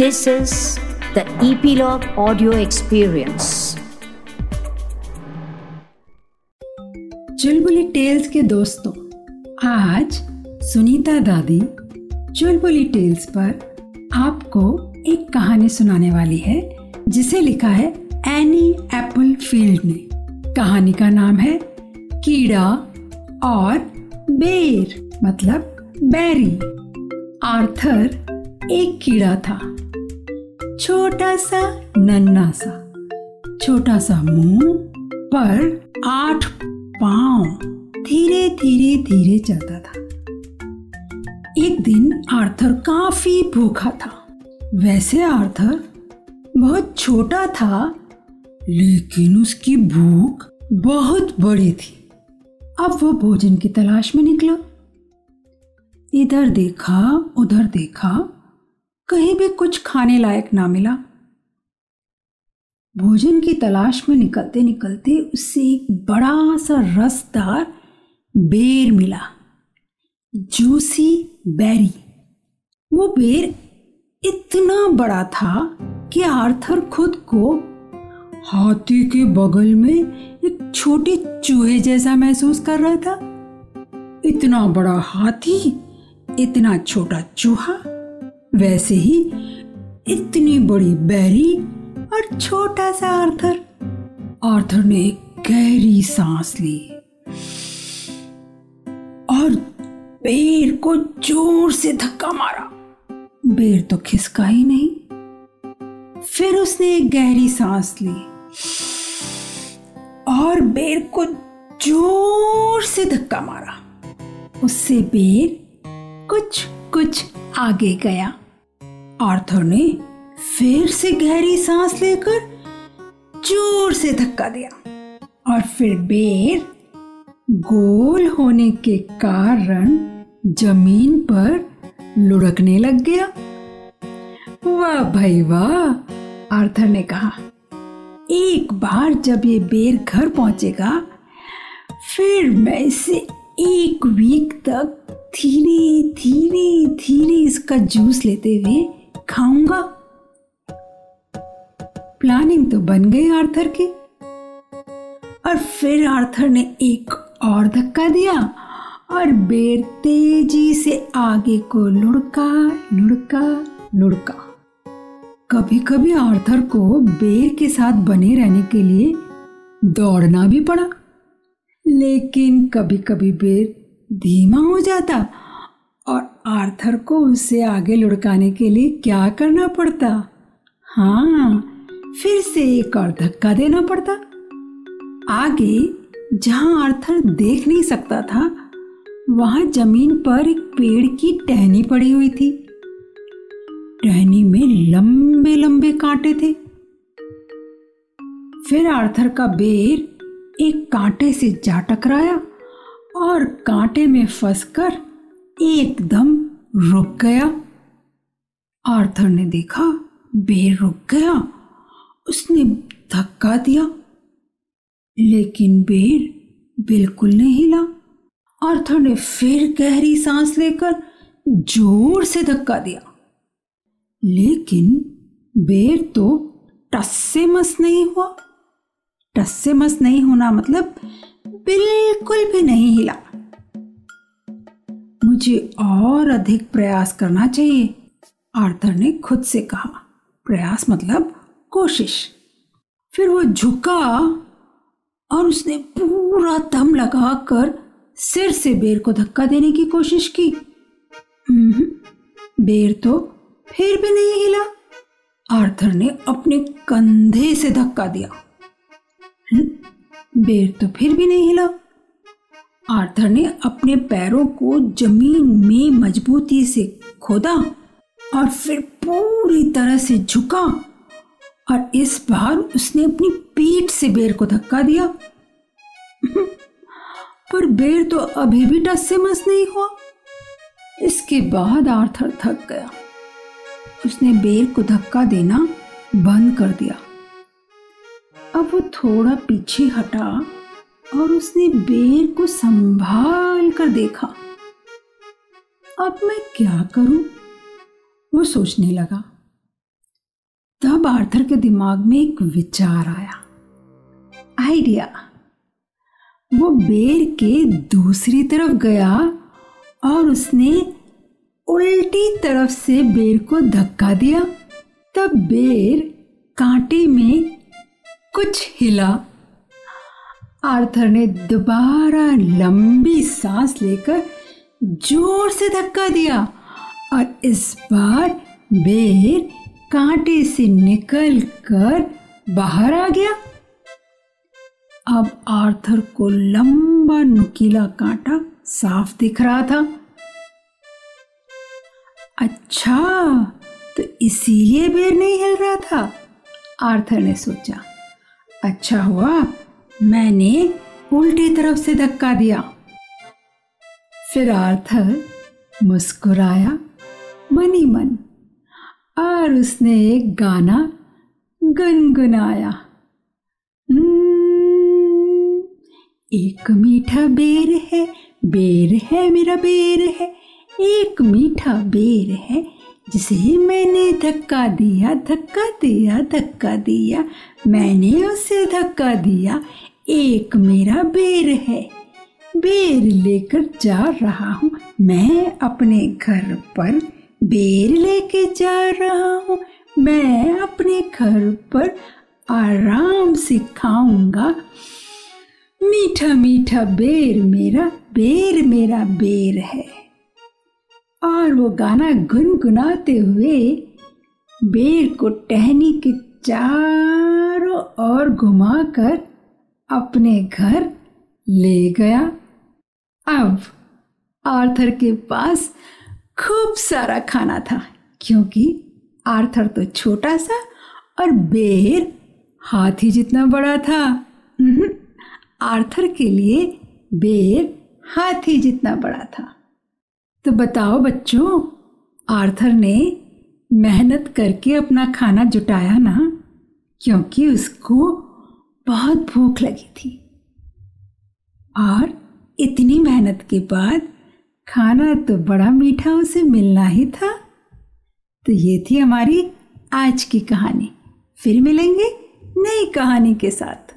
This is the Epilogue Audio Experience. Chulbuli tales के दोस्तों, आज सुनीता दादी चुलबुली टेल्स पर आपको एक कहानी सुनाने वाली है, जिसे लिखा है एनी एप्पल फ़ील्ड ने। कहानी का नाम है कीड़ा और बेर मतलब बैरी। आर्थर एक कीड़ा था। छोटा सा नन्ना सा छोटा सा मुँह पर आठ पाँव धीरे धीरे धीरे चलता था। एक दिन आर्थर काफ़ी भूखा था। वैसे आर्थर बहुत छोटा था, लेकिन उसकी भूख बहुत बड़ी थी। अब वो भोजन की तलाश में निकला। इधर देखा, उधर देखा कहीं भी कुछ खाने लायक ना मिला। भोजन की तलाश में निकलते निकलते उससे एक बड़ा सा रसदार बेर मिला। Juicy berry. वो बेर इतना बड़ा था कि आर्थर खुद को हाथी के बगल में एक छोटे चूहे जैसा महसूस कर रहा था। इतना बड़ा हाथी, इतना छोटा चूहा वैसे ही इतनी बड़ी बैरी और छोटा सा आर्थर। आर्थर ने एक गहरी सांस ली और बेर को ज़ोर से धक्का मारा। बेर तो खिसका ही नहीं। फिर उसने एक गहरी सांस ली और बेर को ज़ोर से धक्का मारा। उससे बेर कुछ कुछ आगे गया। आर्थर ने फिर से गहरी सांस लेकर ज़ोर से धक्का दिया और फिर बेर गोल होने के कारण ज़मीन पर लुढ़कने लग गया। वाह भाई वाह, आर्थर ने कहा। एक बार जब ये बेर घर पहुंचेगा, फिर मैं इसे एक वीक तक धीरे धीरे धीरे इसका जूस लेते हुए खाऊँगा प्लानिंग तो बन गई आर्थर की। और फिर आर्थर ने एक और धक्का दिया और बेर तेज़ी से आगे को लुढ़का लुढ़का लुढ़का। कभी कभी आर्थर को बेर के साथ बने रहने के लिए दौड़ना भी पड़ा। लेकिन कभी कभी बेर धीमा हो जाता और आर्थर को उसे आगे लुढ़काने के लिए क्या करना पड़ता? हाँ फिर से एक और धक्का देना पड़ता। आगे, जहाँ आर्थर देख नहीं सकता था, वहाँ ज़मीन पर एक पेड़ की टहनी पड़ी हुई थी। टहनी में लंबे लंबे कांटे थे। फिर आर्थर का बेर एक कांटे से जा टकराया और कांटे में फंसकर एकदम रुक गया। आर्थर ने देखा, बेर रुक गया। उसने धक्का दिया। लेकिन बेर बिल्कुल नहीं हिला। आर्थर ने फिर गहरी सांस लेकर ज़ोर से धक्का दिया। लेकिन बेर तो टस से मस नहीं हुआ। टस से मस नहीं होना मतलब बिल्कुल भी नहीं हिला। मुझे और अधिक प्रयास करना चाहिए। आर्थर ने खुद से कहा, प्रयास मतलब कोशिश। फिर वो झुका और उसने पूरा दम लगाकर सिर से बेर को धक्का देने की कोशिश की। बेर तो फिर भी नहीं हिला। आर्थर ने अपने कंधे से धक्का दिया। बेर तो फिर भी नहीं हिला। आर्थर ने अपने पैरों को ज़मीन में मजबूती से खोदा और फिर पूरी तरह से झुका और इस बार उसने अपनी पीठ से बेर को धक्का दिया। पर बेर तो अभी भी टस से मस नहीं हुआ। इसके बाद आर्थर थक गया। उसने बेर को धक्का देना बंद कर दिया। अब वो थोड़ा पीछे हटा और उसने बेर को संभाल कर देखा। अब मैं क्या करूँ? वो सोचने लगा। तब आर्थर के दिमाग में एक विचार आया। आइडिया। वो बेर के दूसरी तरफ़ गया और उसने उल्टी तरफ़ से बेर को धक्का दिया। तब बेर कांटे में कुछ हिला। आर्थर ने दोबारा लंबी सांस लेकर ज़ोर से धक्का दिया और इस बार बेर कांटे से निकल कर बाहर आ गया। अब आर्थर को लंबा नुकीला कांटा साफ़ दिख रहा था। अच्छा तो इसीलिए बेर नहीं हिल रहा था, आर्थर ने सोचा। अच्छा हुआ मैंने उल्टी तरफ़ से धक्का दिया। फिर आर्थर मुस्कुराया मनी मन और उसने एक गाना गुनगुनाया। हम्म, एक मीठा बेर है बेर है मेरा बेर है एक मीठा बेर है जिसे मैंने धक्का दिया धक्का दिया धक्का दिया मैंने उसे धक्का दिया एक मेरा बेर है। बेर लेकर जा रहा हूँ। मैं अपने घर पर बेर लेके जा रहा हूँ। मैं अपने घर पर आराम से खाऊँगा। मीठा मीठा बेर मेरा बेर मेरा बेर है। और वो गाना गुनगुनाते हुए बेर को टहनी के चारों ओर घुमाकर अपने घर ले गया। अब आर्थर के पास खूब सारा खाना था, क्योंकि आर्थर तो छोटा सा और बेर हाथी जितना बड़ा था। आर्थर के लिए बेर हाथी जितना बड़ा था। तो बताओ बच्चों, आर्थर ने मेहनत करके अपना खाना जुटाया ना? क्योंकि उसको बहुत भूख लगी थी। और इतनी मेहनत के बाद खाना तो बड़ा मीठा उसे मिलना ही था। तो ये थी हमारी आज की कहानी। फिर मिलेंगे नई कहानी के साथ।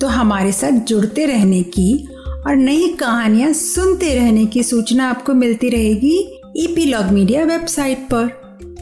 तो हमारे साथ जुड़ते रहने की और नई कहानियाँ सुनते रहने की सूचना आपको मिलती रहेगी ईपी लॉग मीडिया वेबसाइट पर।